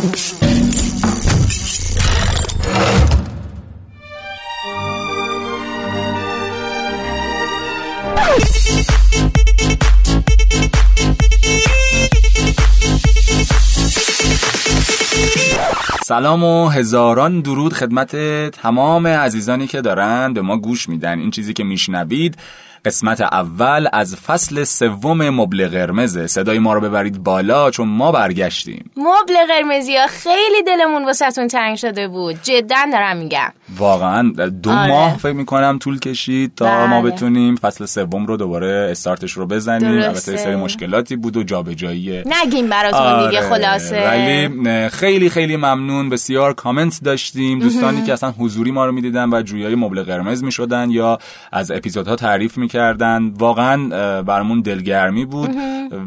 سلام و هزاران درود خدمت تمام عزیزانی که دارن به ما گوش میدن. این چیزی که میشنوید قسمت اول از فصل سوم مبل قرمزه صدای ما رو ببرید بالا چون ما برگشتیم. مبل قرمزی ها خیلی دلمون واسهتون تنگ شده بود. جدا دارم میگم. واقعا دو آره. ماه فکر می‌کنم طول کشید تا بله. ما بتونیم فصل سوم رو دوباره استارتش رو بزنیم. البته سری مشکلاتی بود و جابجایی نگیم براتون دیگه آره، خلاصه. ولی خیلی خیلی ممنون. بسیار کامنت داشتیم. دوستانی که اصلا حضوری ما رو می‌دیدن و جویای مبل قرمز می‌شدن یا از اپیزودها تعریف می‌کردن. واقعا برامون دلگرمی بود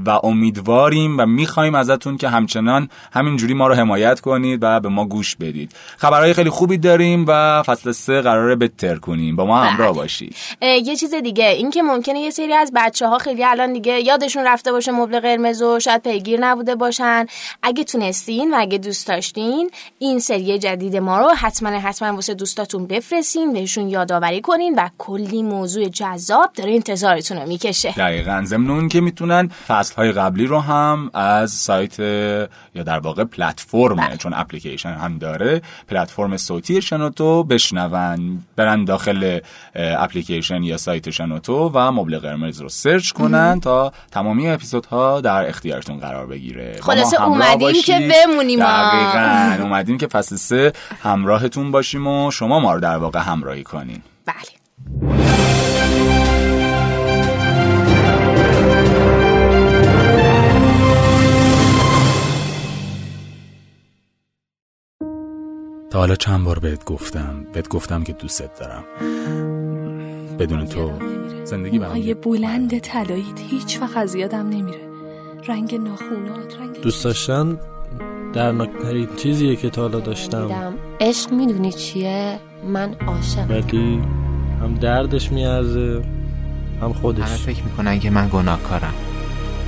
و امیدواریم و می‌خوایم ازتون که همچنان همینجوری ما رو حمایت کنید و به ما گوش بدید. خبرهای خیلی خوبی داریم و فصل سه قراره بتر کنیم. با ما همراه باشید یه چیز دیگه این که ممکنه یه سری از بچه ها خیلی الان دیگه یادشون رفته باشه مبل قرمز و شاید پیگیر نبوده باشن. اگه تونستین و اگه دوست داشتین این سری جدید ما رو حتما حتما واسه دوستاتون بفرستین بهشون یادآوری کنین و کلی موضوع جذاب داره انتظارتون رو می‌کشه. دقیقا. ضمن اون که می‌تونن فصل های قبلی رو هم از سایت یا در واقع پلتفرم بله. چون اپلیکیشن هم داره پلتفرم صوتی شنوتو بشنون. برن داخل اپلیکیشن یا سایت شنوتو و مبل قرمز رو سرچ کنن تا تمامی اپیزودها در اختیارتون قرار بگیره. همراه اومدیم. که بمونیم. دقیقاً. اومدیم که فصل سه همراهتون باشیم و شما ما رو در واقع همراهی کنین. بله. تا حالا چند بار بهت گفتم بهت گفتم که دوستت دارم. بدون تو زندگی برام موهای بلند طلاییت هیچ وقت از یادم نمیره. رنگ ناخونات رنگ دوست داشتن؟ درناکترین چیزیه که تا حالا داشتم. عشق می‌دونی چیه؟ من عاشق ولی هم دردش میارزه هم خودش. همه فکر می‌کنن که من گناهکارم.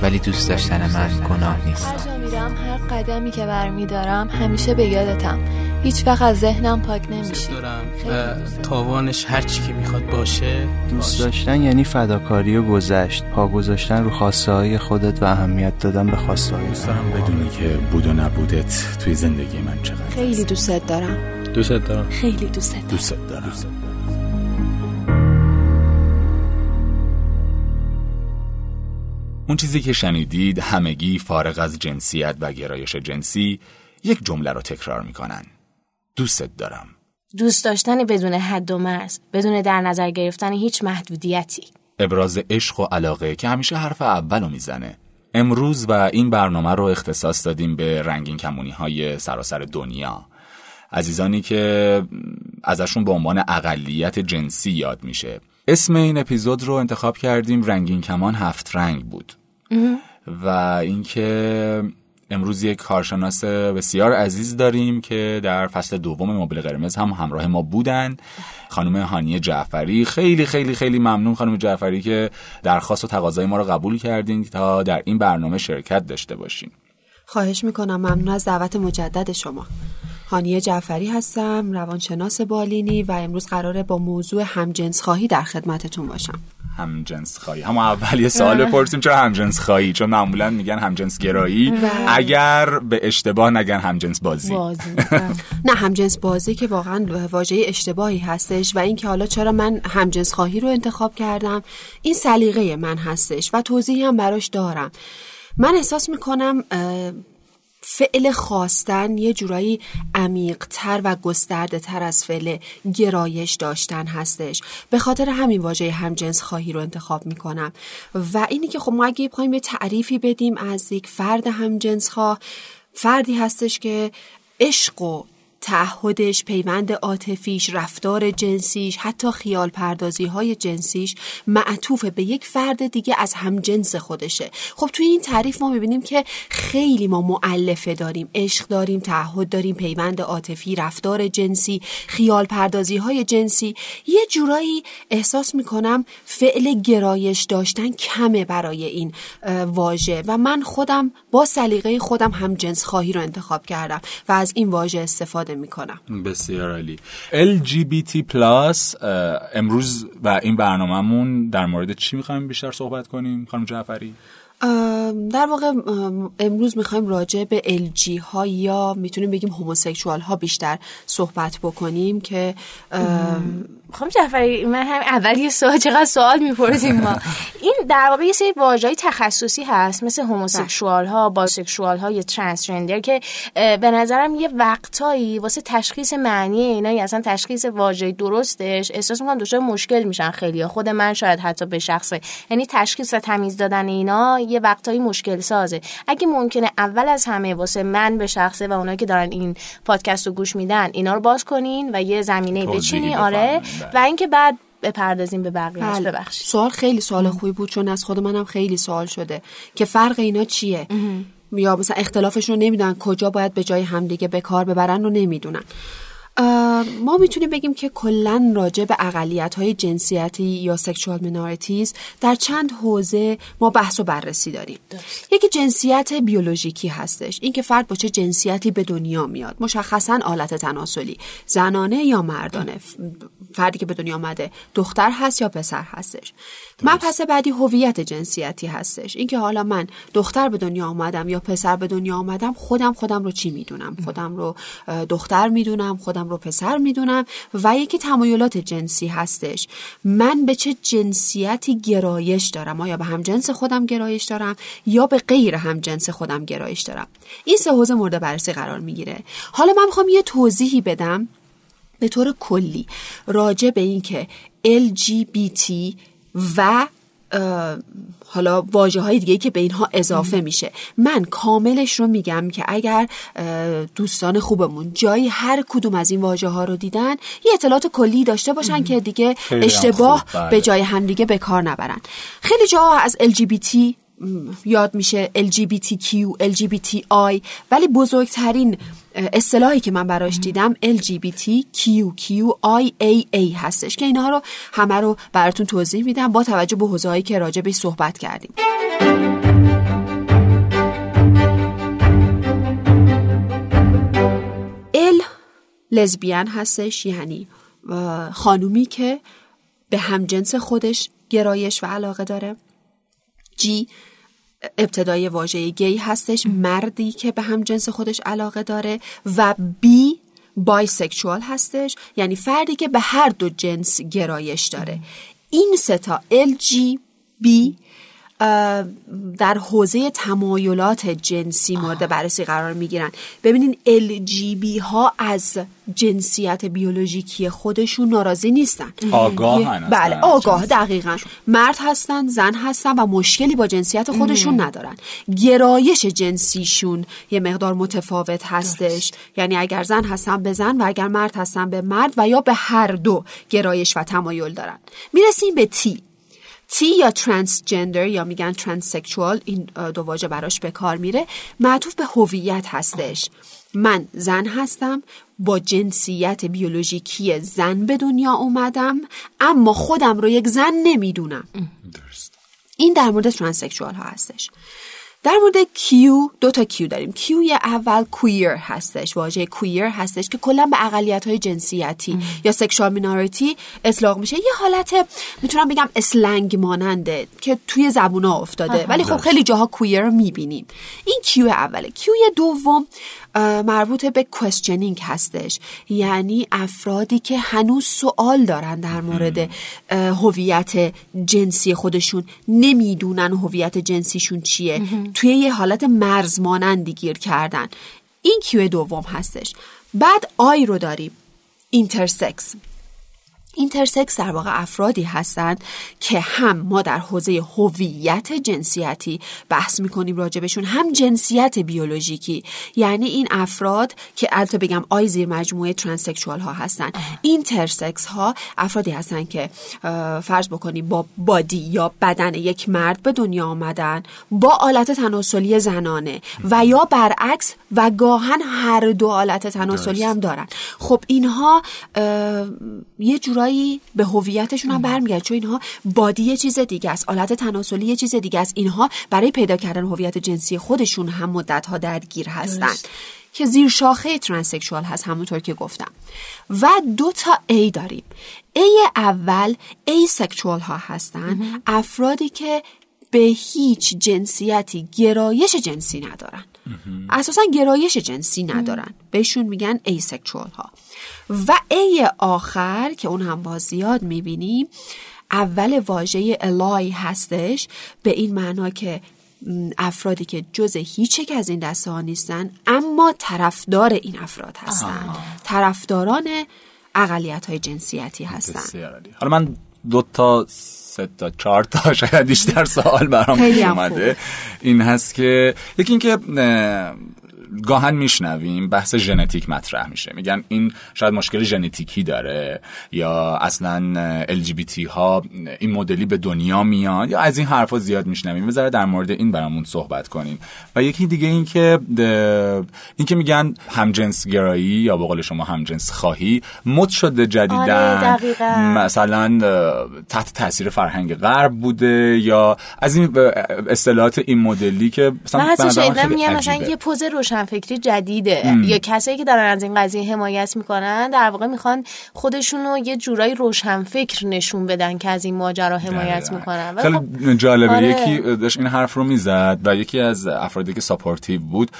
ولی دوست داشتن من گناه نیست هر جا میرم هر قدمی که برمیدارم همیشه به یادتم. هیچ وقت از ذهنم پاک نمیشی. دارم و دوست. تاوانش هر چی که می‌خواد باشه دوست. داشتن یعنی فداکاری و گذشت. پا گذاشتن رو خواسته های خودت و اهمیت دادن به خواسته های دوست دارم بدونی که بود و نبودت توی زندگی من چقدر خیلی دوستت دارم. دوست دارم. خیلی دوستت دارم. دوستت دارم. اون چیزی که شنیدید همگی فارغ از جنسیت و گرایش جنسی یک جمله رو تکرار می‌کنن. دوستت دارم. دوست داشتن بدون حد و مرز بدون در نظر گرفتن هیچ محدودیتی. ابراز عشق و علاقه که همیشه حرف اول رو می‌زنه. امروز و این برنامه رو اختصاص دادیم به رنگین کمونی های سراسر دنیا. عزیزانی که ازشون به عنوان اقلیت جنسی یاد میشه. اسم این اپیزود رو انتخاب کردیم رنگین کمان هفت رنگ بود. و اینکه امروز یک کارشناس بسیار عزیز داریم که در فصل دوم مبل قرمز هم همراه ما بودن. خانم هانیه جعفری. خیلی خیلی خیلی ممنون خانم جعفری که درخواست و تقاضای ما رو قبول کردین تا در این برنامه شرکت داشته باشین. خواهش می‌کنم. ممنون از دعوت مجدد شما. هانیه جعفری هستم روانشناس بالینی و امروز قراره با موضوع همجنس خواهی در خدمتتون باشم. هم جنس خواهی هم اول یه سوال بپرسیم چرا هم جنس خواهی چون معمولا میگن هم جنس گرایی اگر به اشتباه نگن هم جنس بازی. بازی نه همجنس بازی که واقعا واژه اشتباهی هستش و اینکه حالا چرا من همجنس خواهی رو انتخاب کردم این سلیقه من هستش و توضیحی هم براش دارم. من احساس می‌کنم فعل خواستن یه جورایی عمیقتر و گسترده تر از فعل گرایش داشتن هستش. به خاطر همین واژه همجنس خواهی رو انتخاب می‌کنم. و اینی که خب ما اگه بخوایم یه تعریفی بدیم از یک فرد همجنس خواه فردی هستش که عشق و تعهدش، پیوند عاطفیش، رفتار جنسیش، حتی خیال پردازی های جنسیش معطوف به یک فرد دیگه از هم جنس خودشه. خب توی این تعریف ما می‌بینیم که خیلی ما معلفه داریم، عشق داریم، تعهد داریم، پیوند عاطفی، رفتار جنسی، خیال پردازی های جنسی. یه جورایی احساس می‌کنم فعل گرایش داشتن کمه برای این واژه و من خودم با سلیقه خودم هم جنس خواهی رو انتخاب کردم و از این واژه استفاده می‌کنم. بسیار عالی. LGBT امروز و این برنامهمون در مورد چی می‌خوایم بیشتر صحبت کنیم خانم جعفری؟ در واقع امروز می‌خوایم راجع به الژی ها یا می‌تونیم بگیم هوموسکشوال ها بیشتر صحبت بکنیم که خب جعفری من هم اول یه سوال چقدر سوال می‌پرسیم ما؟ این در واقع یه سری واژه‌ای تخصصی هست مثل هوموسکسوال ها باسکسوال ها یا ترانسجندر که به نظرم یه وقتایی واسه تشخیص معنی اینا یا اصلا تشخیص واژه درستش احساس می‌کنم دچار مشکل میشن خیلی خود من شاید حتی به شخصه یعنی تشخیص و تمیز دادن اینا یه وقتایی مشکل سازه. اگه ممکنه اول از همه واسه من به شخصه و اونایی که دارن این پادکست رو گوش میدن اینا رو باز کنین و یه زمینه بچینی آره. و اینکه بعد بپردازیم به بقیه‌اش. بله. ببخشید. سوال خیلی سوال خوبی بود چون از خود منم خیلی سوال شده که فرق اینا چیه؟ یا مثلا اختلافش رو نمی‌دونن کجا باید به جای همدیگه به کار ببرن رو نمی‌دونن. ما می‌تونیم بگیم که کلا راجع به اقلیت های جنسیتی یا سکشوال میناریتیز در چند حوزه ما بحث و بررسی داریم. یکی جنسیت بیولوژیکی هستش. اینکه فرد با چه جنسیتی به دنیا میاد. مشخصا آلت تناسلی. زنانه یا مردانه. فردی که به دنیا آمده دختر هست یا پسر هستش. مبحث بعدی هویت جنسیتی هستش. اینکه حالا من دختر به دنیا آمدم یا پسر به دنیا آمدم خودم خودم رو چی می‌دونم؟ خودم رو دختر می‌دونم خودم رو پسر می‌دونم و یکی تمایلات جنسی هستش. من به چه جنسیتی گرایش دارم؟ آیا به هم جنس خودم گرایش دارم یا به غیر هم جنس خودم گرایش دارم؟ این سه حوزه مورد بررسی قرار می‌گیره. حالا من می‌خوام یه توضیحی بدم به طور کلی راجع به اینکه LGBT و حالا واجه های دیگه که به اینها اضافه میشه من کاملش رو میگم که اگر دوستان خوبمون جایی هر کدوم از این واژه ها رو دیدن یه اطلاعات کلی داشته باشن که دیگه اشتباه بله. به جای هم دیگه به کار نبرن خیلی جاها از LGBT یاد میشه LGBTQ, LGBTI ولی بزرگترین اصطلاحی که من براش دیدم LGBTQQIAA هستش که اینها رو همه رو براتون توضیح میدم با توجه به حوزه‌ای که راجع به صحبت کردیم. ال لزبیان هستش یعنی خانومی که به همجنس خودش گرایش و علاقه داره. جی ابتدای واژه گی هستش مردی که به هم جنس خودش علاقه داره و بی بایسکشوال هستش یعنی فردی که به هر دو جنس گرایش داره. این ستا جی بی در حوزه تمایلات جنسی مورد بررسی قرار می‌گیرن. ببینین LGB ها از جنسیت بیولوژیکی خودشون ناراضی نیستن. آگاه بله آگاه دقیقا. مرد هستن زن هستن و مشکلی با جنسیت خودشون ندارن. گرایش جنسیشون یه مقدار متفاوت هستش. یعنی اگر زن هستن به زن و اگر مرد هستن به مرد و یا به هر دو گرایش و تمایل دارن. می‌رسیم به تی تی یا ترانسجندر یا میگن ترانسکشوال این دو واژه براش به کار میره معطوف به هویت هستش. من زن هستم با جنسیت بیولوژیکی زن به دنیا اومدم اما خودم رو یک زن نمی‌دونم. این در مورد transsexual ها هستش. در مورد Q دو تا Q داریم. Q ی اول queer هستش. واژه queer هستش که کلا به اقلیت های جنسیتی ام. یا sexual minority اطلاق میشه. یه حالت می‌تونم بگم slang ماننده که توی زبون ها افتاده ولی خب خیلی جاها queer رو می‌بینیم این Q اوله. Q دوم مربوط به questioning هستش. یعنی افرادی که هنوز سوال دارن در مورد هویت جنسی خودشون. نمی‌دونن هویت جنسیشون چیه. توی یه حالت مرز مانندی گیر کردن. این Q دوم هستش. بعد I رو داریم. intersex. اینترسکس در واقع افرادی هستند که هم ما در حوزه هویت جنسیتی بحث می‌کنیم راجبشون هم جنسیت بیولوژیکی. یعنی این افراد که البته بگم I زیر مجموعه transsexual ها هستن. intersex ها افرادی هستن که فرض بکنیم با body یا بدن یک مرد به دنیا آمدن با آلت تناسلی زنانه و یا برعکس و گاهن هر دو آلت تناسلی هم دارن. خب اینها یه جورایی به هویتشون هم برمیگرد چون اینها بادی یه چیز دیگه است آلت تناسلی یه چیز دیگه است. اینها برای پیدا کردن هویت جنسی خودشون هم مدت ها درگیر هستن که زیر شاخه ترانسکشوال هست همونطور که گفتم. و دو تا A داریم. A اول A سکشوال ها هستن. افرادی که به هیچ جنسیتی گرایش جنسی ندارن. اساسا گرایش جنسی ندارن. بهشون میگن asexual ها. و A آخر که اون هم با زیاد می‌بینیم اول واژه ally هستش. به این معنا که افرادی که جز هیچ یک از این دسته ها نیستن اما طرفدار این افراد هستن. طرفداران اقلیت های جنسیتی هستن. حالا من دو تا سه تا چهار تا شاید بیشتر سوال برام اومده. این هست که یکی اینکه گاهن میشنویم بحث ژنتیک مطرح میشه. میگن این شاید مشکل ژنتیکی داره یا اصلا LGBT ها این مدلی به دنیا میان یا از این حرفا زیاد میشنویم. بذاره در مورد این برامون صحبت کنیم. و یکی دیگه این که این که میگن همجنس گرایی یا به قول شما همجنس خواهی مد شده جدیدن آره مثلا تحت تاثیر فرهنگ غرب بوده یا از این اصطلاحات این مدلی که مثلا مثلا یه پز روشن فکری جدیده. یا کسایی که دارن از این قضیه حمایت می‌کنن در واقع می‌خوان خودشون رو یه جورایی روشن فکر نشون بدن که از این ماجرا حمایت می‌کنن. خیلی خب جالبه. آره. یکی داشت این حرف رو می‌زد و یکی از افرادی که supportive بود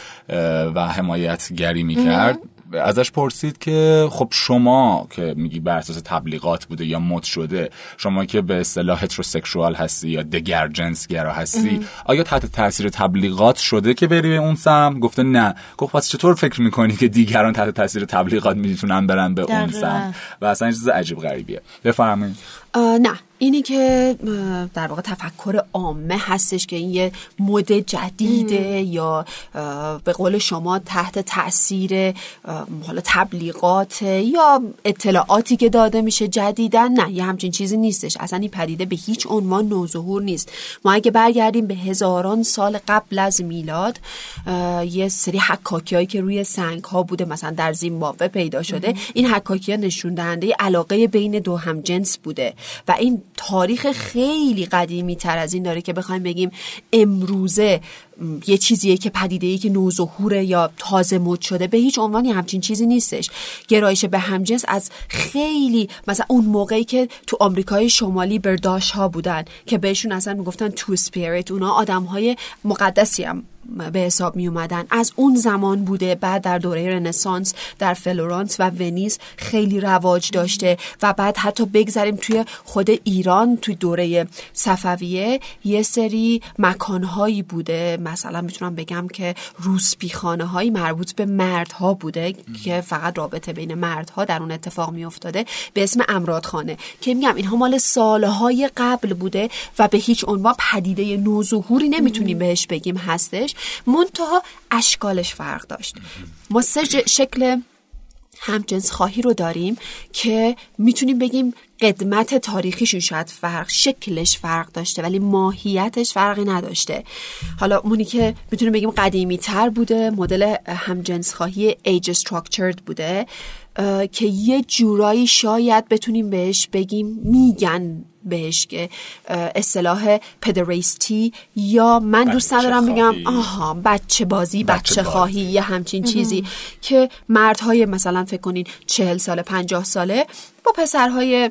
و حمایتگری می‌کرد. ازش پرسید که خب شما که میگی بر اساس تبلیغات بوده یا مد شده شما که به اصطلاح هتروسکسوال هستی یا دگر جنس گرا هستی آیا تحت تاثیر تبلیغات شده که بری به اون سم گفته نه. گفت پس چطور فکر می‌کنی که دیگران تحت تاثیر تبلیغات می‌تونن برن به اون سم و اصلا چیز عجیب غریبیه. بفرمایید. نه. اینی که در واقع تفکر عامه هستش که این یه مد جدیده یا به قول شما تحت تاثیر حالا تبلیغات یا اطلاعاتی که داده میشه جدیدن نه. یه همچین چیزی نیستش. اصلا این پدیده به هیچ عنوان نوظهور نیست. ما اگه برگردیم به هزاران سال قبل از میلاد یه سری حکاکی هایی که روی سنگ ها بوده مثلا در زیمبابوه پیدا شده این حکاکی ها نشون دهنده علاقه بین دو هم جنس بوده. و این تاریخ خیلی قدیمی تر از این داره که بخوایم بگیم امروزه یه چیزیه که پدیده ای که نوظهوره یا تازه مد شده به هیچ عنوانی همچین چیزی نیستش. گرایش به همجنس از خیلی مثلا اون موقعی که تو آمریکای شمالی برداشت ها بودن که بهشون اصلا می‌گفتن تو سپیریت اونا آدم های مقدسی هم به حساب می اومدن. از اون زمان بوده بعد در دوره رنسانس در فلورانس و ونیز خیلی رواج داشته و بعد حتی بگذاریم توی خود ایران توی دوره صفویه یه سری مکانهایی بوده. مثلا می‌تونم بگم که روسپیخانه هایی مربوط به مردها بوده که فقط رابطه بین مردها در اون اتفاق می افتاده به اسم امرادخانه. که میگم اینها مال سالهای قبل بوده و به هیچ عنوان پدیده نوظهوری نمی‌تونیم بهش بگیم هستش. منتها اشکالش فرق داشت. ما سه شکل همجنس خواهی رو داریم که می‌تونیم بگیم قدمت تاریخیشون شاید فرق شکلش فرق داشته ولی ماهیتش فرقی نداشته. حالا اونی که می‌تونیم بگیم قدیمی تر بوده مدل همجنس خواهی ایج structured بوده که یه جورایی شاید بتونیم بهش بگیم میگن بهش که اصطلاح پدریستی یا من دوست ندارم بگم. آها بچه بازی بچه, خواهی یا همچین چیزی که مردهای مثلا فکر کنین چهل ساله پنجاه ساله با پسرهای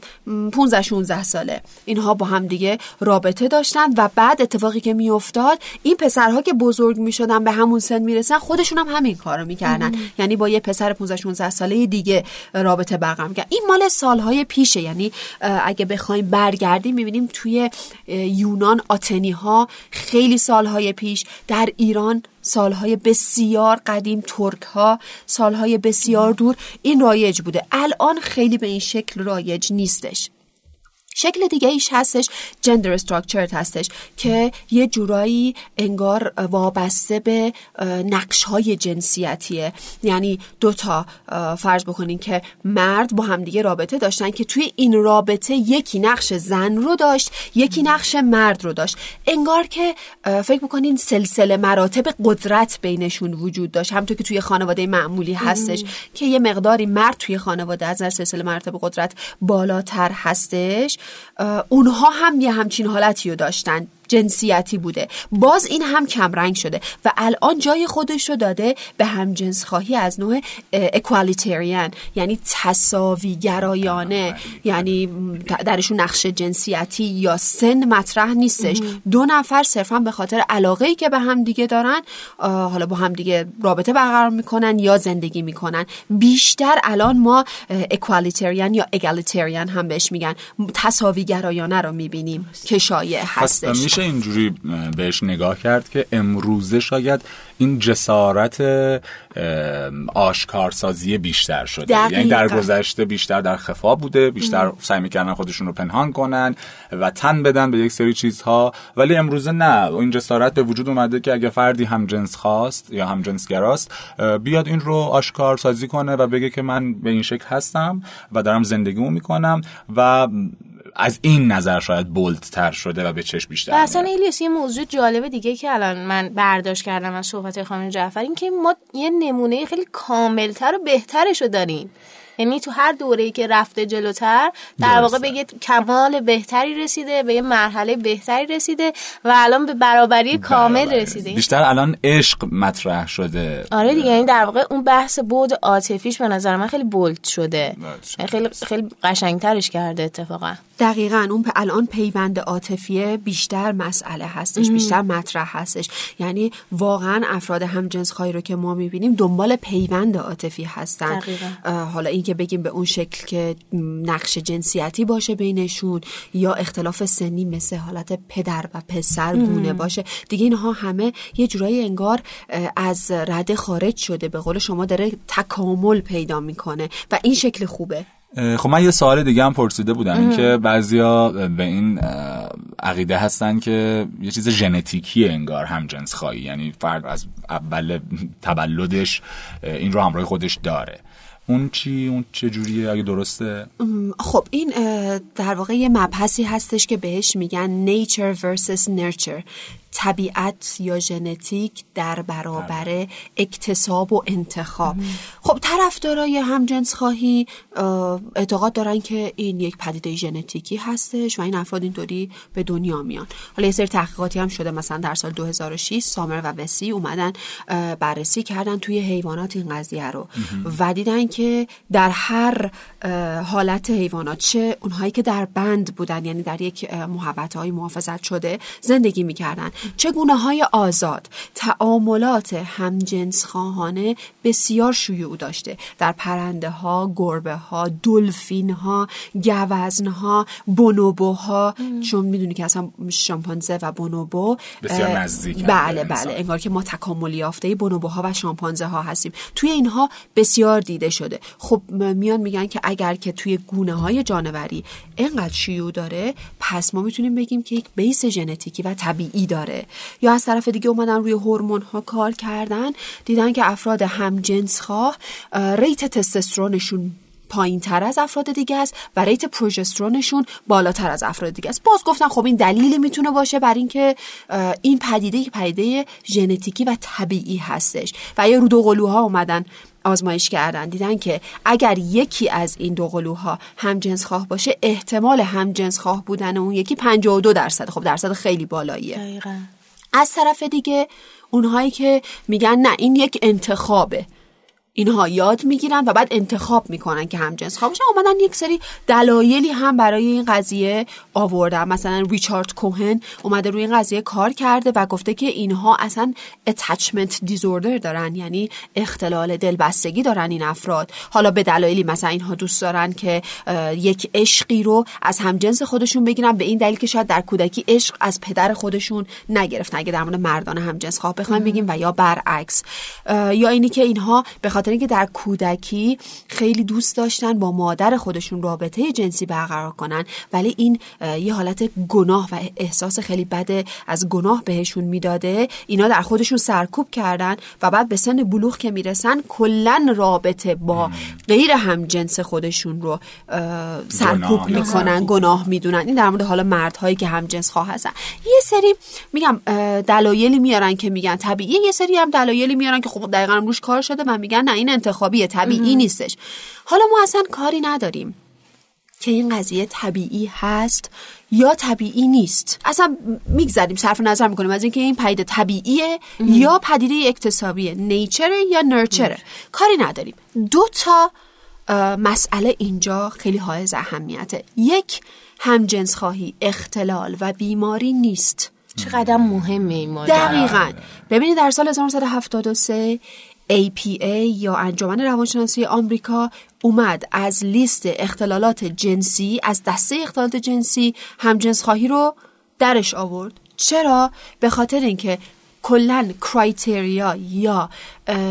15 16 ساله. اینها با هم دیگه رابطه داشتن و بعد اتفاقی که میافتاد این پسرها که بزرگ می‌شدن به همون سن می‌رسن خودشون هم همین کارو می‌کردن. یعنی با یه پسر 15 16 ساله دیگه رابطه برقرار می‌کردن این مال سالهای پیشه. یعنی اگه بخوایم برگردیم می‌بینیم توی یونان آتنی ها خیلی سالهای پیش در ایران سالهای بسیار قدیم ترک ها سالهای بسیار دور این رایج بوده. الان خیلی به این شکل رایج نیستش. شکل دیگه ایش هستش جندر استراکچرت هستش که یه جورایی انگار وابسته به نقش های جنسیتیه. یعنی دوتا فرض بکنین که مرد با همدیگه رابطه داشتن که توی این رابطه یکی نقش زن رو داشت یکی نقش مرد رو داشت. انگار که فکر بکنین سلسله مراتب قدرت بینشون وجود داشت. همونطور که توی خانواده معمولی هستش که یه مقداری مرد توی خانواده از سلسله مراتب قدرت بالاتر هستش. اونها هم یه همچین حالتی رو داشتن. جنسیتی بوده. باز این هم کمرنگ شده و الان جای خودش رو داده به هم جنس خواهی از نوع اکوالیتریان یعنی تصاوی گرایانه یعنی درشون نقش جنسیتی یا سن مطرح نیستش. دو نفر صرفا به خاطر علاقه ای که به هم دیگه دارن حالا با هم دیگه رابطه برقرار می‌کنن یا زندگی می‌کنن. بیشتر الان ما اکوالیتریان یا اگالیتریان هم بهش میگن. تصاوی گرایانه رو می‌بینیم که شایع هستش. میشه اینجوری بهش نگاه کرد که امروزه شاید این جسارت آشکارسازی بیشتر شده. یعنی در گذشته بیشتر در خفا بوده بیشتر سعی می‌کردن خودشون رو پنهان کنن و تن بدن به یک سری چیزها. ولی امروزه نه. این جسارت به وجود اومده که اگه فردی هم جنس خواست یا هم جنسگراست بیاد این رو آشکار سازی کنه و بگه که من به این شکل هستم و دارم زندگیمو می‌کنم و از این نظر شاید بولدتر شده و به چشم بیشتر و اصلا ایلیس یه موضوع جالب دیگه که الان من برداشت کردم از صحبت خانم جعفر این که ما یه نمونه خیلی کاملتر و بهترش رو داریم. یعنی تو هر دوره‌ای که رفته جلوتر در واقع به یه کمال بهتری رسیده به یه مرحله بهتری رسیده و الان به برابری کامل رسیده. بیشتر الان عشق مطرح شده. آره دیگه یعنی در واقع اون بحث بود عاطفیش به نظر من خیلی بولد شده. خیلی خیلی قشنگترش کرده اتفاقا. دقیقا اون الان پیوند عاطفی بیشتر مسئله هستش بیشتر مطرح هستش. یعنی واقعا افراد هم جنس خواهی رو که ما می‌بینیم دنبال پیوند عاطفی هستن. حالا این که بگیم به اون شکل که نقش جنسیتی باشه بینشون یا اختلاف سنی مثل حالت پدر و پسر گونه باشه. دیگه اینها همه یه جورایی انگار از رده خارج شده. به قول شما داره تکامل پیدا می‌کنه و این شکل خوبه. خب من یه سوال دیگه هم پرسیده بودم این که بعضیا به این عقیده هستن که یه چیز ژنتیکی انگار هم جنس خواهی یعنی فرد از اول تولدش این رو همراه خودش داره. اون چی اون چه جوریه؟ اگه درسته؟ خب این در واقع یه مبحثی هستش که بهش میگن nature versus nurture. طبیعت یا ژنتیک در برابر اکتساب و انتخاب. خب طرفدارای هم جنس خواهی اعتقاد دارن که این یک پدیده ژنتیکی هستش و این افراد اینطوری به دنیا میان. حالا یه سری تحقیقاتی هم شده مثلا در سال 2006 سامر و وسی اومدن بررسی کردن توی حیوانات این قضیه رو و دیدن که در هر حالت حیوانات چه اونهایی که در بند بودن یعنی در یک محبت های محافظت شده زندگی می‌کردن. چگونه های آزاد تعاملات همجنس خواهانه بسیار شیوع داشته. در پرنده ها گربه ها دلفین ها گوزن ها بونوبو ها چون می‌دونی که اصلا شامپانزه و بونوبو بسیار نزدیک بله بله انگار که ما تکامل یافته بونوبو ها و شامپانزه ها هستیم. توی اینها بسیار دیده شده. خب میان میگن که اگر که توی گونه های جانوری انقدر شیوع داره پس ما می‌تونیم بگیم که یک base ژنتیکی و طبیعی داره. یا از طرف دیگه اومدن روی هورمون ها کار کردن دیدن که افراد هم جنس خواه rate تستوسترونشون پایین تر از افراد دیگه است و rate پروژسترونشون بالاتر از افراد دیگه است. باز گفتن خب این دلیلی می‌تونه باشه بر اینکه این پدیده پدیده ژنتیکی و طبیعی هستش و یه رو دوقلوها اومدن آزمایش کردن. دیدن که اگر یکی از این دو قلوها هم جنس خواه باشه احتمال هم جنس خواه بودن اون یکی 52 درصد. خب درصد خیلی بالاییه. از طرف دیگه اونهایی که میگن نه این یک انتخابه. اینها یاد می‌گیرن و بعد انتخاب می‌کنن که همجنس خواه باشن اومدن یک سری دلایلی هم برای این قضیه آوردن. مثلا ریچارد کوهن اومده روی این قضیه کار کرده و گفته که اینها اصلا اتچمنت دیزوردر دارن یعنی اختلال دلبستگی دارن این افراد. حالا به دلایلی مثلا اینها دوست دارن که یک عشقی رو از همجنس خودشون بگیرن به این دلیل که شاید در کودکی عشق از پدر خودشون نگرفتن اگه در مورد مردان همجنس خواه بخوایم بگیم و یا برعکس. یا اینی که اینها به خاطر اینکه در کودکی خیلی دوست داشتن با مادر خودشون رابطه جنسی برقرار کنن. ولی این یه حالت گناه و احساس خیلی بد از گناه بهشون می‌داده. اینا در خودشون سرکوب کردن و بعد به سن بلوغ که می‌رسن کلا رابطه با غیر هم جنس خودشون رو سرکوب می‌کنن گناه می‌دونن. این در مورد حالا مردهایی که هم جنس خواه هستن یه سری میگم دلایلی میارن که میگن. طبیعیه یه سری هم دلایلی میارن که خب دقیقا روش کار شده و میگن نه. این انتخابیه طبیعی نیستش. حالا ما اصلا کاری نداریم که این قضیه طبیعی هست یا طبیعی نیست. اصلا می‌گذاریم صرف نظر می‌کنیم از اینکه این پدیده طبیعیه یا پدیده اکتسابیه. نیچره یا نرچره. کاری نداریم. دو تا مسئله اینجا خیلی حائز اهمیته. یک همجنس خواهی اختلال و بیماری نیست. چقدر مهمه این ماجرا. دقیقا. ببینید در سال 1973 APA یا انجمن روانشناسی آمریکا اومد از لیست اختلالات جنسی از دسته اختلالات جنسی همجنس خواهی رو درش آورد. چرا؟ به خاطر اینکه کلا کرایتریا یا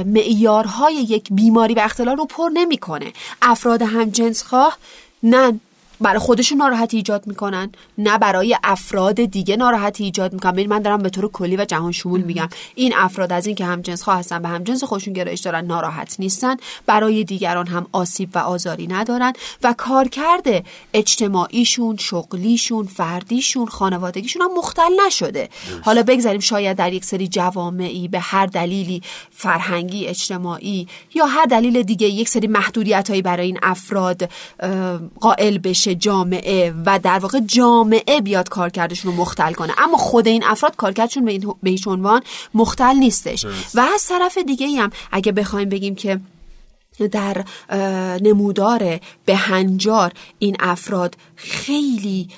معیارهای یک بیماری و اختلال رو پر نمی‌کنه. افراد همجنس خواه نه برای خودشون ناراحتی ایجاد می‌کنن نه برای افراد دیگه ناراحتی ایجاد می‌کنن. ببین من دارم به طور کلی و جهان شمول میگم. این افراد از این که هم جنس خواه هستن به هم جنس خودشون گرایش دارن ناراحت نیستن. برای دیگران هم آسیب و آزاری ندارن و کارکرد اجتماعیشون شغلیشون فردیشون خانوادگیشون هم مختل نشده. حالا بگذاریم شاید در یک سری جوامعی به هر دلیلی فرهنگی اجتماعی یا هر دلیل دیگه یک سری محدودیت هایی برای این افراد قائل بشه. جامعه و در واقع جامعه بیاد کارکردشون رو مختل کنه. اما خود این افراد کارکردشون به هیچ عنوان مختل نیستش. و از طرف دیگه هم اگه بخوایم بگیم که در نمودار به هنجار این افراد خیلی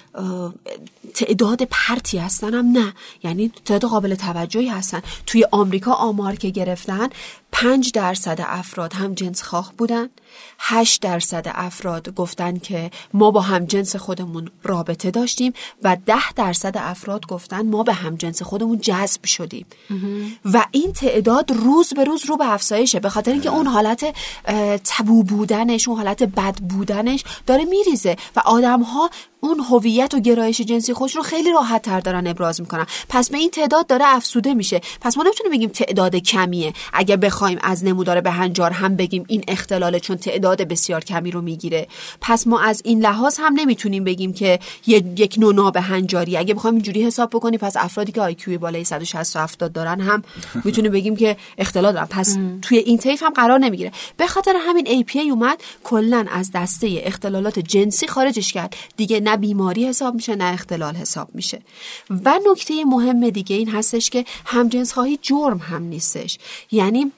تعداد پرتی هستن هم نه. یعنی تعداد قابل توجهی هستن. توی آمریکا آمار که گرفتن پنج درصد افراد هم جنس خواه بودن هشت درصد افراد گفتن که ما با هم جنس خودمون رابطه داشتیم و ده درصد افراد گفتن ما به هم جنس خودمون جذب شدیم. و این تعداد روز به روز رو به افزایشه به خاطر اینکه اون حالت تبو بودنش اون حالت بد بودنش داره میریزه و آدم ها اون هویت و گرایش جنسی خودش رو خیلی راحت تر دارن ابراز می‌کنن. پس به این تعداد داره افسوده میشه. پس ما نمی‌تونیم بگیم تعداد کمیه. اگه بخوایم از نمودار به هنجار هم بگیم این اختلاله چون تعداد بسیار کمی رو می‌گیره. پس ما از این لحاظ هم نمی‌تونیم بگیم که یک نونا به هنجاری اگه بخوایم اینجوری حساب بکنیم پس افرادی که آیکیو بالای 160 و 70 دارن هم می‌تونیم بگیم که اختلال دارن. پس توی این طیف هم قرار نمی‌گیره. به خاطر همین APA اومد کلا از دسته اختلالات جنسی خارجش کرد. دیگه نه بیماری حساب میشه نه اختلال حساب میشه. و نکته مهم دیگه این هستش که همجنس خواهی جرم هم نیستش. یعنی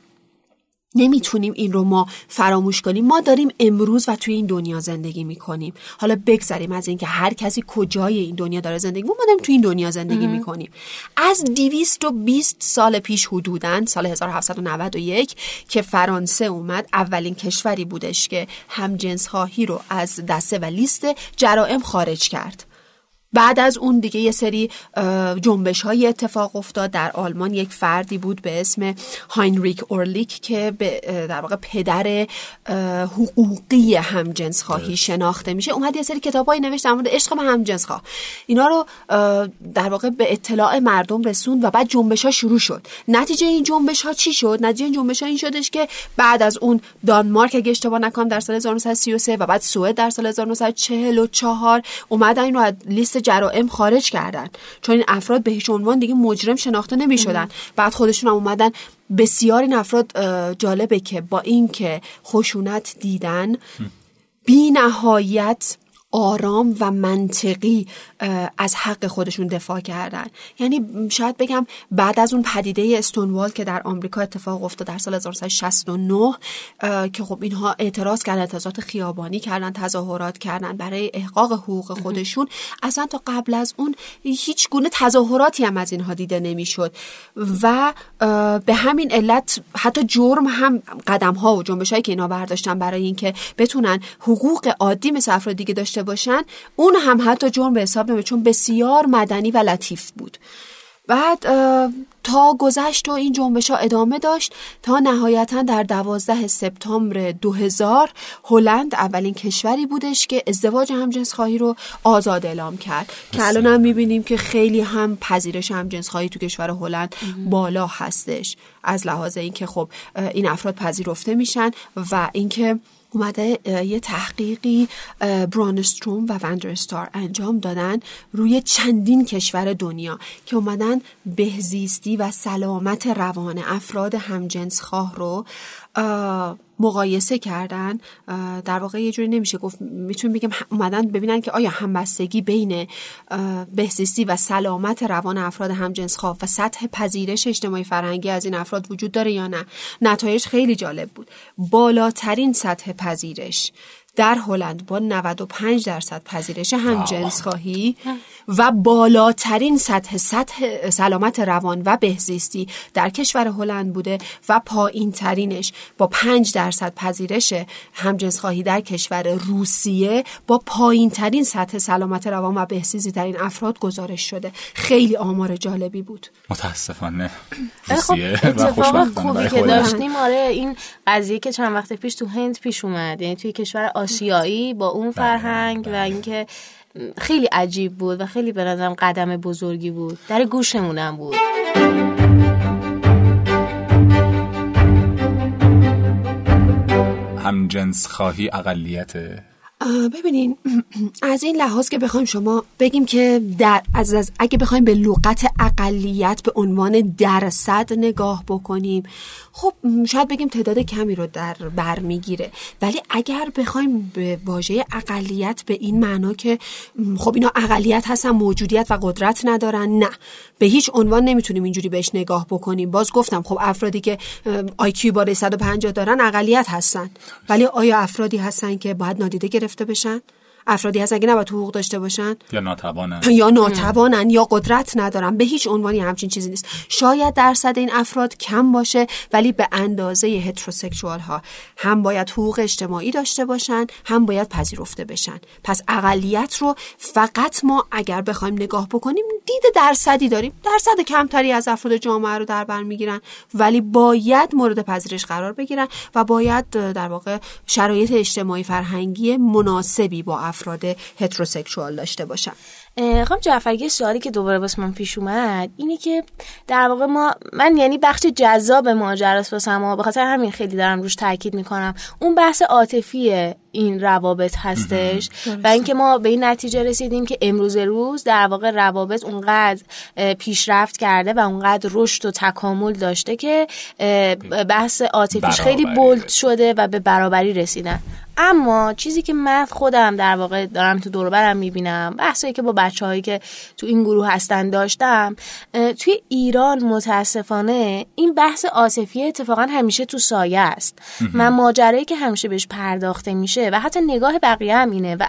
نمی‌تونیم این رو ما فراموش کنیم. ما داریم امروز و توی این دنیا زندگی می‌کنیم. حالا بگذریم از اینکه هر کسی کجای این دنیا داره زندگی ما داریم توی این دنیا زندگی می‌کنیم. از 220 سال پیش حدودن سال 1791 که فرانسه اومد اولین کشوری بودش که همجنس خواهی رو از دسته و لیست جرائم خارج کرد. بعد از اون دیگه یه سری جنبش های اتفاق افتاد. در آلمان یک فردی بود به اسم هاینریک اولریک که به در واقع پدر حقوقی همجنس خواهی شناخته میشه. اومد یه سری کتابایی نوشت در مورد عشق به همجنس خواه اینا رو در واقع به اطلاع مردم رسوند و بعد جنبش ها شروع شد. نتیجه این جنبش ها چی شد؟ نتیجه این جنبش ها این شدش که بعد از اون دانمارک اگه اشتباه نکنم در سال 1933 و بعد سوئد در سال 1944 اومدن اینو از لیست جرائم خارج کردن. چون این افراد به هیچ عنوان دیگه مجرم شناخته نمی شدن بعد خودشون هم اومدن بسیار این افراد جالبه که با اینکه خشونت دیدن بی نهایت آرام و منطقی از حق خودشون دفاع کردن. یعنی شاید بگم بعد از اون پدیده استونوال که در آمریکا اتفاق افتاد در سال 1969 که خب اینها اعتراض کردن اعتراضات خیابانی کردن تظاهرات کردن برای احقاق حقوق خودشون. اصلا تا قبل از اون هیچ گونه تظاهراتی هم از اینها دیده نمی‌شد. و به همین علت حتی جرم هم قدم ها و جنبش هایی که اینا برداشتن برای اینکه بتونن حقوق عادی مثل افراد دیگه داشته باشن اون هم حتی جرم به حساب نمیاد چون بسیار مدنی و لطیف بود. بعد تا گذشت و این جنبش ها ادامه داشت تا نهایتا در دوازده سپتامبر 2000 هلند اولین کشوری بودش که ازدواج همجنس خواهی رو آزاد اعلام کرد. که الان هم می‌بینیم که خیلی هم پذیرش همجنس خواهی تو کشور هلند بالا هستش از لحاظ اینکه خب این افراد پذیرفته میشن و اینکه اومده یه تحقیقی برانستروم و وندرستار انجام دادن روی چندین کشور دنیا که اومدن بهزیستی و سلامت روان افراد همجنس خواه رو مقایسه کردن در واقع یه جوری نمیشه گفت می‌تونیم بگم اومدن ببینن که آیا همبستگی بین بهزیستی و سلامت روان افراد همجنس خواه و سطح پذیرش اجتماعی فرهنگی از این افراد وجود داره یا نه؟ نتایج خیلی جالب بود. بالاترین سطح پذیرش در هلند با 95 درصد پذیرش همجنس خواهی و بالاترین سطح سطح سلامت روان و بهزیستی در کشور هلند بوده و پایین ترینش با 5 درصد پذیرش همجنس خواهی در کشور روسیه با پایین ترین سطح سلامت روان و بهزیستی در این افراد گزارش شده. خیلی آمار جالبی بود. متاسفانه. خب اتفاق خوبی که داشتیم آره این قضیه که چند وقت پیش تو هند پیش اومد یعنی توی کشور آسیایی با اون فرهنگ و اینکه خیلی عجیب بود و خیلی به نظرم قدم بزرگی بود. در گوشمونم بود. هم جنس خواهی اقلیت ببینین از این لحاظ که بخوایم شما بگیم که در از, از اگه بخوایم به لغت اقلیت به عنوان درصد نگاه بکنیم خب شاید بگیم تعداد کمی رو در بر می‌گیره. ولی اگر بخوایم به واژه اقلیت به این معنا که خب اینا اقلیت هستن موجودیت و قدرت ندارن نه. به هیچ عنوان نمی‌تونیم اینجوری بهش نگاه بکنیم. باز گفتم خب افرادی که آیکیو بالای 150 دارن اقلیت هستن. ولی آیا افرادی هستن که باید نادیده گرفته بشن؟ افرادی هستن که نباید حقوق داشته باشن؟ یا ناتوانن. یا ناتوانن یا قدرت ندارن. به هیچ عنوانی همچین چیزی نیست. شاید درصد این افراد کم باشه ولی به اندازه هتروسکسوال ها هم باید حقوق اجتماعی داشته باشن هم باید پذیرفته بشن. پس اقلیت رو فقط ما اگر بخوایم نگاه بکنیم دید درصدی داریم. درصد کمتری از افراد جامعه رو در بر می‌گیرن ولی باید مورد پذیرش قرار بگیرن و باید در واقع شرایط اجتماعی فرهنگی مناسبی با افراد هتروسکسوال داشته باشن. خب جعفر یه سوالی که دوباره واسه من پیش اومد اینه که در واقع ما من یعنی بخش جذاب ماجراست واسه ما به خاطر همین خیلی دارم روش تاکید می‌کنم. اون بحث عاطفی این روابط هستش. و اینکه ما به این نتیجه رسیدیم که امروز روز در واقع روابط اونقدر پیشرفت کرده و اونقدر رشد و تکامل داشته که بحث عاطفیش خیلی بولد شده و به برابری رسیدن. اما چیزی که من خودم در واقع دارم تو دور برم می‌بینم بحثایی که با بچه هایی که تو این گروه هستن داشتم توی ایران متاسفانه این بحث عاطفی اتفاقا همیشه تو سایه است. من ماجرایی که همیشه بهش پرداخته میشه و حتی نگاه بقیه هم اینه و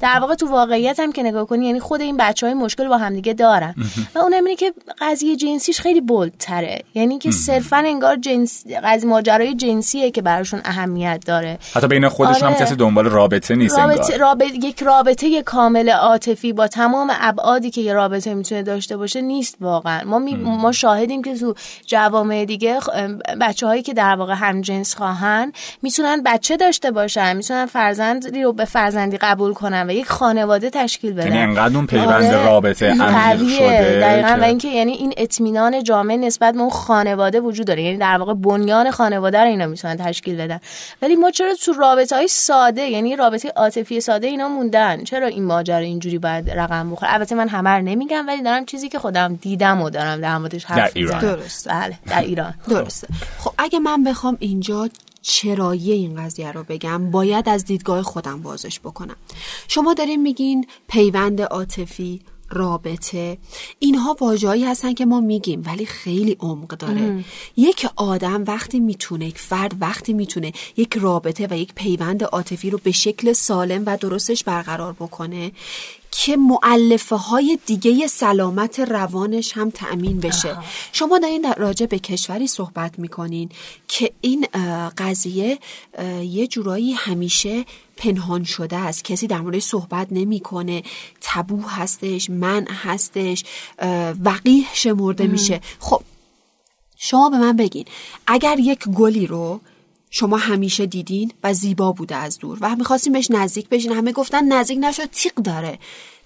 در واقع تو واقعیت هم که نگاه کنی یعنی خود این بچه های مشکل با همدیگه دارن. و اون اینه که قضیه جنسیش خیلی بولتره یعنی که صرفا انگار جنس قضیه ماجرای جنسیه که براشون اهمیت داره. حتی بین خودشون هم کسی دنبال رابطه نیست رابطه, رابطه یک رابطه کامل عاطفی با تمام ابعادی که یه رابطه می‌تونه داشته باشه نیست واقعا. ما می ما شاهدیم که تو جوامع دیگه بچه هایی که در واقع هم جنس خواهن می‌تونن بچه داشته باشن می‌تونن فرزندی رو به فرزندی قبول کنن و یک خانواده تشکیل بدن. یعنی انقدر اون پیوند آره. رابطه عمیق شده دقیقاً و اینکه یعنی این اطمینان جامعه نسبت به اون خانواده وجود داره. یعنی در واقع بنیان خانواده رو اینا می‌تونن تشکیل بدن. ولی ما چرا تو رابطه های ساده یعنی رابطه عاطفی ساده اینا موندن؟ چرا این ماجرا اینجوری باید رقم بخوره؟ البته من همه نمیگم ولی دارم چیزی که خودم دیدم و دارم در موردش حرف در ایران. درست بله در ایران. درسته. خب اگه من بخوام اینجا چرایی این قضیه رو بگم؟ باید از دیدگاه خودم بازش بکنم. شما دارین میگین پیوند عاطفی رابطه اینها واژه‌ای هستن که ما میگیم ولی خیلی عمق داره. یک آدم وقتی می‌تونه یک فرد وقتی می‌تونه یک رابطه و یک پیوند عاطفی رو به شکل سالم و درستش برقرار بکنه که معلفه های دیگه سلامت روانش هم تأمین بشه. شما دارین در راجع به کشوری صحبت می‌کنین که این قضیه یه جورایی همیشه پنهان شده است. کسی در مورد صحبت نمی‌کنه. تبو هستش من هستش وقیح شمرده میشه. خب شما به من بگین اگر یک گلی رو شما همیشه دیدین و زیبا بوده از دور و می‌خواستیم بهش نزدیک بشین. همه گفتن نزدیک نشد تیق داره.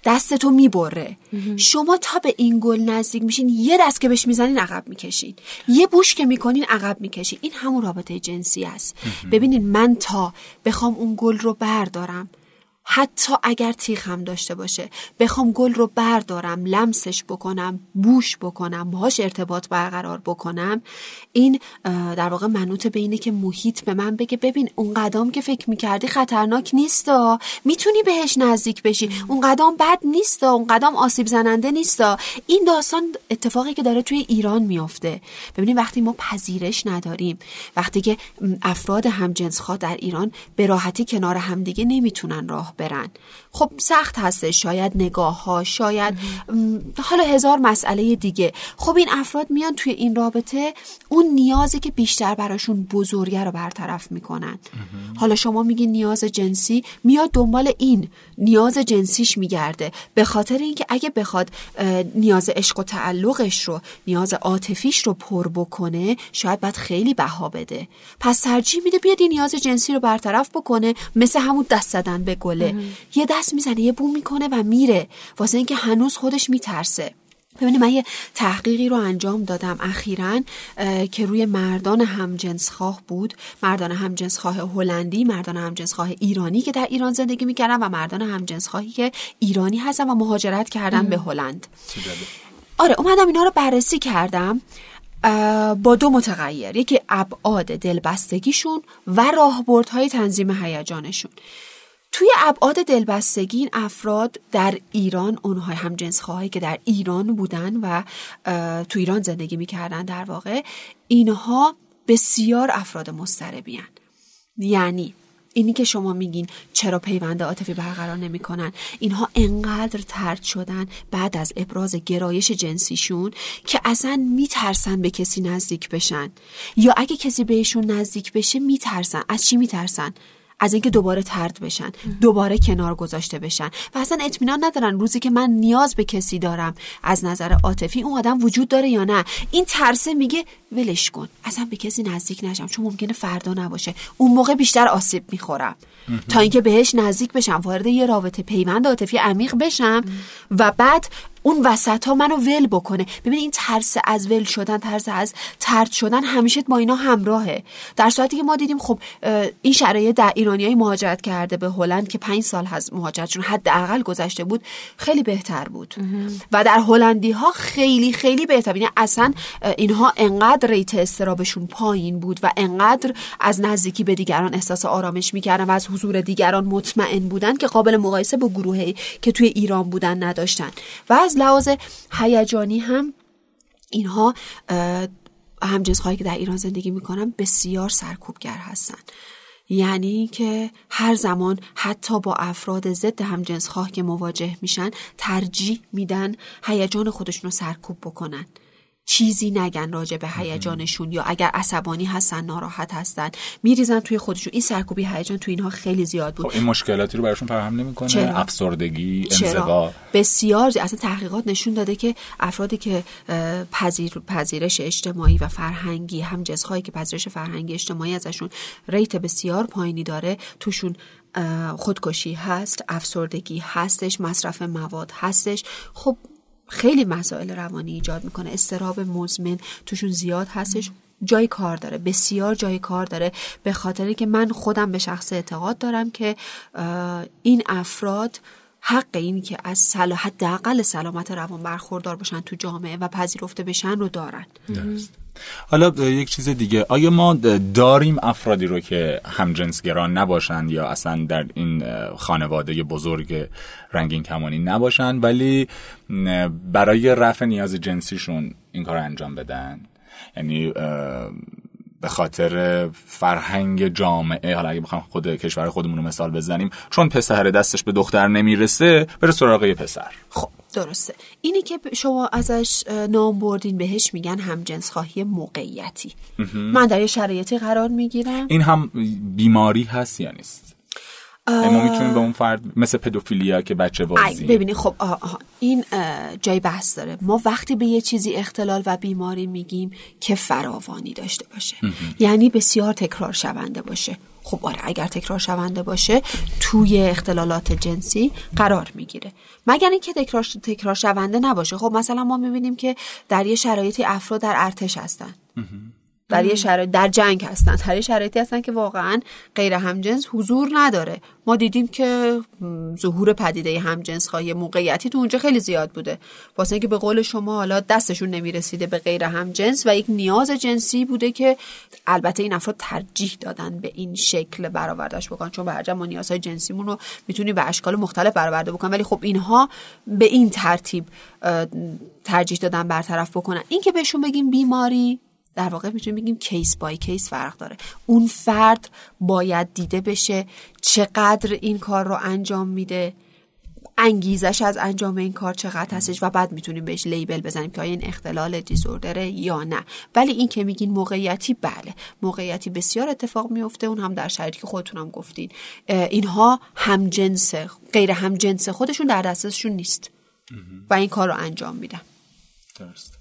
دست تو می‌بره. شما تا به این گل نزدیک میشین یه دست که بهش می‌زنین عقب می‌کشین. یه بوش که می‌کنین عقب می‌کشین. این همون رابطه جنسی است. ببینین من تا بخوام اون گل رو بردارم حتی اگر تیخ هم داشته باشه. بخوام گل رو بردارم لمسش بکنم بوش بکنم باهاش ارتباط برقرار بکنم. این در واقع منوط به اینه که محیط به من بگه ببین اون قدم که فکر می‌کردی خطرناک نیستا می‌تونی بهش نزدیک بشی. اون قدم بد نیستا اون قدم آسیب زننده نیستا این داستان اتفاقی که داره توی ایران میافته. ببینید وقتی ما پذیرش نداریم وقتی که افراد همجنسخواه در ایران به راحتی کنار همدیگه نمی‌تونن راه برن. خب سخت هسته شاید نگاه ها شاید حالا هزار مسئله دیگه. خب این افراد میان توی این رابطه اون نیازی که بیشتر براشون بزرگه رو برطرف می‌کنن. حالا شما میگین نیاز جنسی میاد دنبال این نیاز جنسیش میگرده. به خاطر اینکه اگه بخواد نیاز عشق و تعلقش رو نیاز عاطفیش رو پر بکنه شاید باید خیلی بها بده. پس ترجیح میده بیاد این نیاز جنسی رو برطرف بکنه مثل همون دست زدن به گله. یه دست می‌زنه یه بوم می‌کنه و میره. واسه اینکه هنوز خودش میترسه. ببینید من یه تحقیقی رو انجام دادم. اخیرا که روی مردان همجنسخواه بود. مردان همجنسخواه هلندی مردان همجنسخواه ایرانی که در ایران زندگی می‌کردن و مردان همجنسخواهی که ایرانی هستن و مهاجرت کردن به هلند. آره اومدم اینا رو بررسی کردم با دو متغیر. یکی ابعاد دلبستگیشون و راهبردهای تنظیم هیجانشون. توی ابعاد دلبستگی این افراد در ایران اونها هم جنس خواهی که در ایران بودن و تو ایران زندگی می‌کردن در واقع اینها بسیار افراد مستربیان یعنی اینی که شما میگین چرا پیوند عاطفی برقرار نمی‌کنن اینها انقدر ترد شدن بعد از ابراز گرایش جنسیشون که اصلا میترسن به کسی نزدیک بشن. یا اگه کسی بهشون نزدیک بشه میترسن. از چی میترسن؟ از اینکه دوباره ترد بشن دوباره کنار گذاشته بشن. و اصلا اطمینان ندارن روزی که من نیاز به کسی دارم از نظر عاطفی اون آدم وجود داره یا نه. این ترسه میگه ولش کن اصلا به کسی نزدیک نشم چون ممکنه فردا نباشه. اون موقع بیشتر آسیب می‌خورم. تا اینکه بهش نزدیک بشم وارد یه رابطه پیوند عاطفی عمیق بشم و بعد اون وسط ها منو ول بکنه. ببین این ترس از ول شدن ترس از ترد شدن همیشه با اینا همراهه. در صورتی که ما دیدیم خب این شرایط در ایرانیای مهاجرت کرده به هلند که پنج سال از مهاجرتشون حداقل گذشته بود خیلی بهتر بود. و در هلندی ها خیلی خیلی بهتر. یعنی اصلا اینها انقدر ریت استرابشون پایین بود و انقدر از نزدیکی به دیگران احساس آرامش می‌کردن و از حضور دیگران مطمئن بودن که قابل مقایسه با گروهی که توی ایران بودن نداشتن. و از لحاظ هیجانی هم اینها همجنس که در ایران زندگی می‌کنن بسیار سرکوبگر هستن. یعنی که هر زمان حتی با افراد ضد همجنسخواه که مواجه میشن ترجیح میدن هیجان خودشون رو سرکوب بکنن. چیزی نگن راجع به هیجانشون یا اگر عصبانی هستن ناراحت هستن میریزن توی خودشون. این سرکوبی هیجان توی اینها خیلی زیاد بود. خب این مشکلاتی رو براشون فراهم نمی‌کنه؟ افسردگی انزوا. بسیار. اصلا تحقیقات نشون داده که افرادی که پذیر پذیرش اجتماعی و فرهنگی هم جنسخواهی که پذیرش فرهنگی اجتماعی ازشون ریت بسیار پایینی داره توشون خودکشی هست افسردگی هستش مصرف مواد هستش. خب خیلی مسائل روانی ایجاد می‌کنه. استراب مزمن توشون زیاد هستش. جای کار داره. بسیار جای کار داره. به خاطر که من خودم به شخص اعتقاد دارم که این افراد حق این که از صلاح حداقل سلامت روان برخوردار باشن تو جامعه و پذیرفته بشن رو دارن. درست. حالا یک چیز دیگه. آیا ما داریم افرادی رو که همجنسگران نباشن یا اصلا در این خانواده بزرگ رنگین کمانی نباشن ولی برای رفع نیاز جنسیشون این کار انجام بدن؟ یعنی به خاطر فرهنگ جامعه حالا اگه بخوام خود کشور خودمون رو مثال بزنیم چون پسر دستش به دختر نمی‌رسه بره سراغ پسر. خب درسته. اینی که شما ازش نام بردین بهش میگن همجنس خواهی موقعیتی من در یه شرایطی قرار می‌گیرم. این هم بیماری هست یا نیست؟ ما می‌تونیم به اون فرد مثل پدوفیلیا که بچه بازی. ببینید خب آها آها. این جای بحث داره. ما وقتی به یه چیزی اختلال و بیماری میگیم که فراوانی داشته باشه. یعنی بسیار تکرار شونده باشه. خب آره اگر تکرار شونده باشه توی اختلالات جنسی قرار می‌گیره. مگر اینکه تکرار تکرار شونده نباشه. خب مثلا ما می‌بینیم که در یه شرایطی افراد در ارتش هستن. در یه شرایط در جنگ هستن. در یه شرایطی هستن که واقعا غیر همجنس حضور نداره. ما دیدیم که ظهور پدیده همجنس خواهی موقعیتی تو اونجا خیلی زیاد بوده. واسه اینکه به قول شما حالا دستشون نمی‌رسیده به غیر همجنس و یک نیاز جنسی بوده که البته این افراد ترجیح دادن به این شکل برآوردش بکنن. چون هر ما نیازهای جنسیمون رو می‌تونیم به اشکال مختلف برآورده بکنن ولی خب اینها به این ترتیب ترجیح دادن برطرف بکنن. این که بهشون بگیم بیماری در واقع می‌تونیم بگیم کیس بای کیس فرق داره. اون فرد باید دیده بشه چقدر این کار رو انجام میده انگیزش از انجام این کار چقدر هستش و بعد می‌تونیم بهش لیبل بزنیم که آیا این اختلال دیزوردره یا نه. ولی این که میگین موقعیتی بله موقعیتی بسیار اتفاق میفته اون هم در شرایطی که خودتونم گفتین. اینها هم جنس غیر هم جنس خودشون در دستشون نیست و این کار رو انجام میدن. درست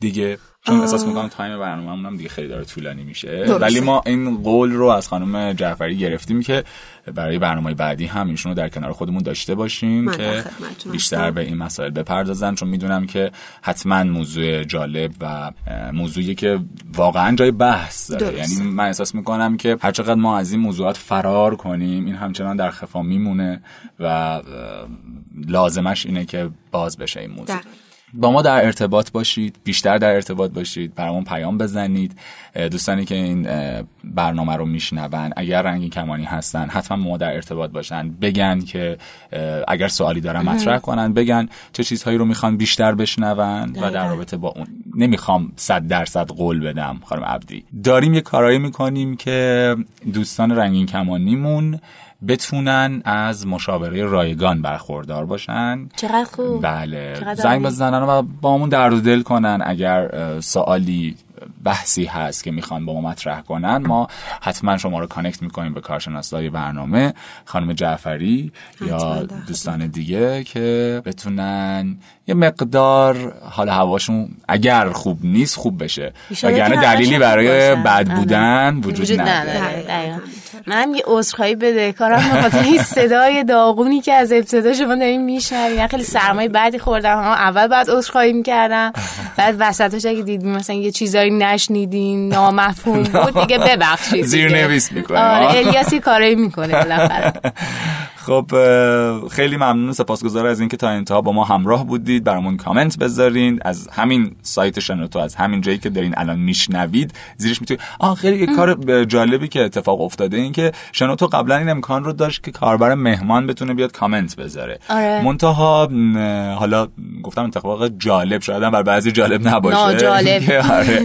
دیگه چون احساس می‌کنم تایم برنامه هم دیگه خیلی داره طولانی میشه. ولی ما این قول رو از خانم جعفری گرفتیم که برای برنامه بعدی هم ایشون رو در کنار خودمون داشته باشیم که بیشتر به این مسائل بپردازن چون می‌دونم که حتما موضوع جالب و موضوعی که واقعا جای بحث داره. یعنی من احساس می‌کنم که هر چقدر ما از این موضوعات فرار کنیم این همچنان در خفا میمونه و لازمش اینه که باز بشه این موضوع. با ما در ارتباط باشید بیشتر در ارتباط باشید برامون پیام بزنید. دوستانی که این برنامه رو میشنون اگر رنگین کمانی هستن حتما ما در ارتباط باشن. بگن که اگر سوالی دارن مطرح کنن بگن چه چیزهایی رو می‌خوان بیشتر بشنون و در رابطه با اون. نمی‌خوام صد درصد قول بدم خانم عبدی. داریم یه کارایی می‌کنیم که دوستان رنگین کمانیمون بتونن از مشاوره رایگان برخوردار باشن. چقدر خوب. بله. زنگ بزنن و با همون درد دل کنن اگر سوالی بحثی هست که می‌خوان با ما مطرح کنن. ما حتما شما رو کانکت می‌کنیم به کارشناسای برنامه. خانم جعفری یا دوستان دیگه که بتونن یه مقدار حال هواشون اگر خوب نیست خوب بشه. وگرنه دلیلی برای بد بودن وجود نداره. من یه عذرخواهی بده. کارم بخاطر این صدای داغونی که از ابتدا شما دارین میشنوین. خیلی سرمایه بعدی خوردم. اول بعد عذرخواهی می‌کردم. بعد وسطش اگه دیدیم مثلا یه چیزایی نشنیدین نامفهوم بود دیگه ببخشید زیر نویس می‌کنه آره الیاسی کاری می‌کنه بالاخره. خب خیلی ممنون سپاسگزار از اینکه تا انتها با ما همراه بودید. برامون کامنت بذارین. از همین سایت شنوتو از همین جایی که دارین الان میشنوید زیرش می‌تونید. آه خیلی کار جالبی که اتفاق افتاده این که شنوتو قبلا این امکان رو داشت که کاربر مهمان بتونه بیاد کامنت بذاره. آره. منتها حالا گفتم اتفاق جالب شاید بر بعضی جالب نباشه. جالب. آره.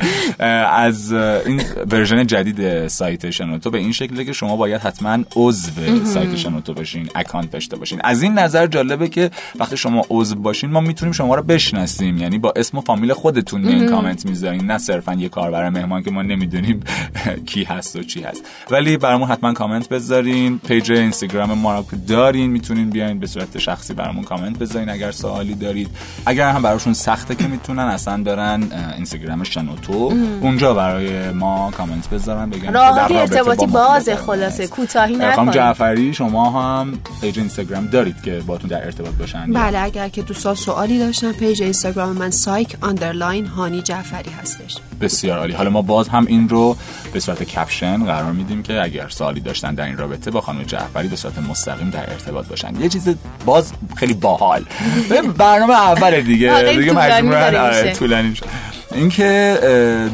از این version جدید سایت شنوتو به این شکله که شما باید حتما عضو سایت شنوتو بشین. account داشته باشین. از این نظر جالبه که وقتی شما عضو باشین ما می‌تونیم شما رو بشناسیم. یعنی با اسم و فامیل خودتون میین کامنت می‌ذارین. نه صرفا یه کاربر مهمان که ما نمی‌دونیم کی هست و چی هست. ولی برامون حتما کامنت بذارین. page اینستاگرام ما رو دارین. می‌تونین بیاین به صورت شخصی برامون کامنت بذارین اگر سوالی دارید. اگر هم براشون سخته که می‌تونن اصلا برن اینستاگرام شنوتو. اونجا برای ما کامنت بذارن بگن راه ارتباطی باز خلاصه کوتاهی نکنید. جعفری شما هم page اینستاگرام دارید که باتون در ارتباط باشن بله اگر که دوستان سوالی داشتن page اینستاگرام من psych underline هانی جعفری هستش. بسیار عالی. حالا ما باز هم این رو به صورت caption قرار میدیم که اگر سوالی داشتن در این رابطه با خانم جعفری به صورت مستقیم در ارتباط باشن. یه چیز باز خیلی باحال. برنامه اول دیگه. دیگه مجبورن. طولانی اینکه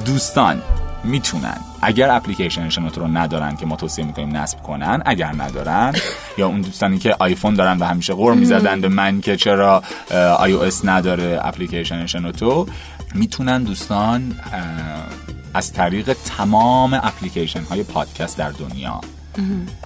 دوستان می‌تونن اگر اپلیکیشن شنوتو رو ندارن که ما توصیه می‌کنیم نصب کنن اگر ندارن یا اون دوستانی که آیفون دارن و همیشه غر می‌زدن به من که چرا iOS نداره اپلیکیشن شنوتو می‌تونن دوستان از طریق تمام اپلیکیشن های پادکست در دنیا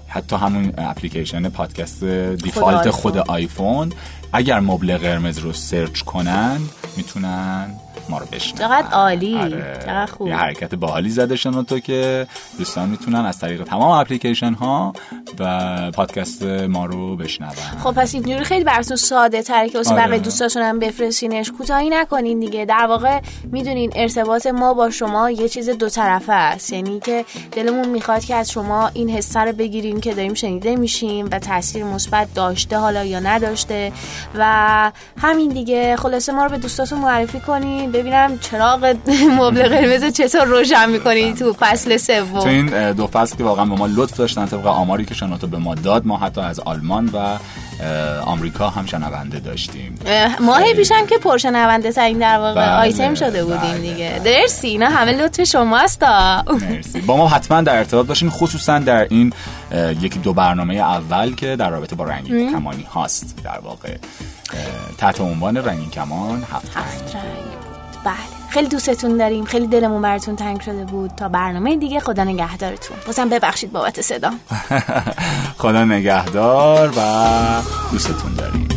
حتی همون اپلیکیشن پادکست دیفالت. خود آیفون اگر مبل قرمز رو سرچ کنن می‌تونن ما رو بشنون چقدر عالی. چقدر خوب. یه حرکت باحالی زده تو که دوستان می‌تونن از طریق تمام اپلیکیشن ها و پادکست ما رو بشنون. خب پس اینجوری خیلی براتون ساده تره که واسه آره. بقیه دوستاتون هم بفرستینش. کوتاهی نکنین دیگه. در واقع می‌دونین ارتباط ما با شما یه چیز دو طرفه است. یعنی که دلمون می‌خواد که از شما این حسه رو بگیریم که داریم شنیده میشیم و تاثیر مثبت داشته حالا یا نداشته. و همین دیگه. خلاصه ما رو به دوستاتون معرفی کنین. ببینم چراغ مبل قرمز چطور روشن می‌کنین تو فصل تو سوم این اه، دو فصل که واقعا به ما لطف داشتن طبق آماری که شنوتو به ما داد. ما حتی از آلمان و آمریکا هم شنونده داشتیم. اه، ماه پیش هم که پرشنونده ترین در واقع بله، آیتم شده بودیم بله، دیگه. درسی اینا همه لطف شماست. مرسی. با ما حتما در ارتباط باشین خصوصا در این یکی دو برنامه اول که در رابطه با رنگین کمانی هاست در واقع. تحت عنوان رنگین کمان هفت رنگ. هفت رنگ. بله. خیلی دوستتون داریم. خیلی دلمون براتون تنگ شده بود. تا برنامه دیگه خدا نگهدارتون. بازم ببخشید بابت صدا. خدا نگهدار و دوستتون داریم.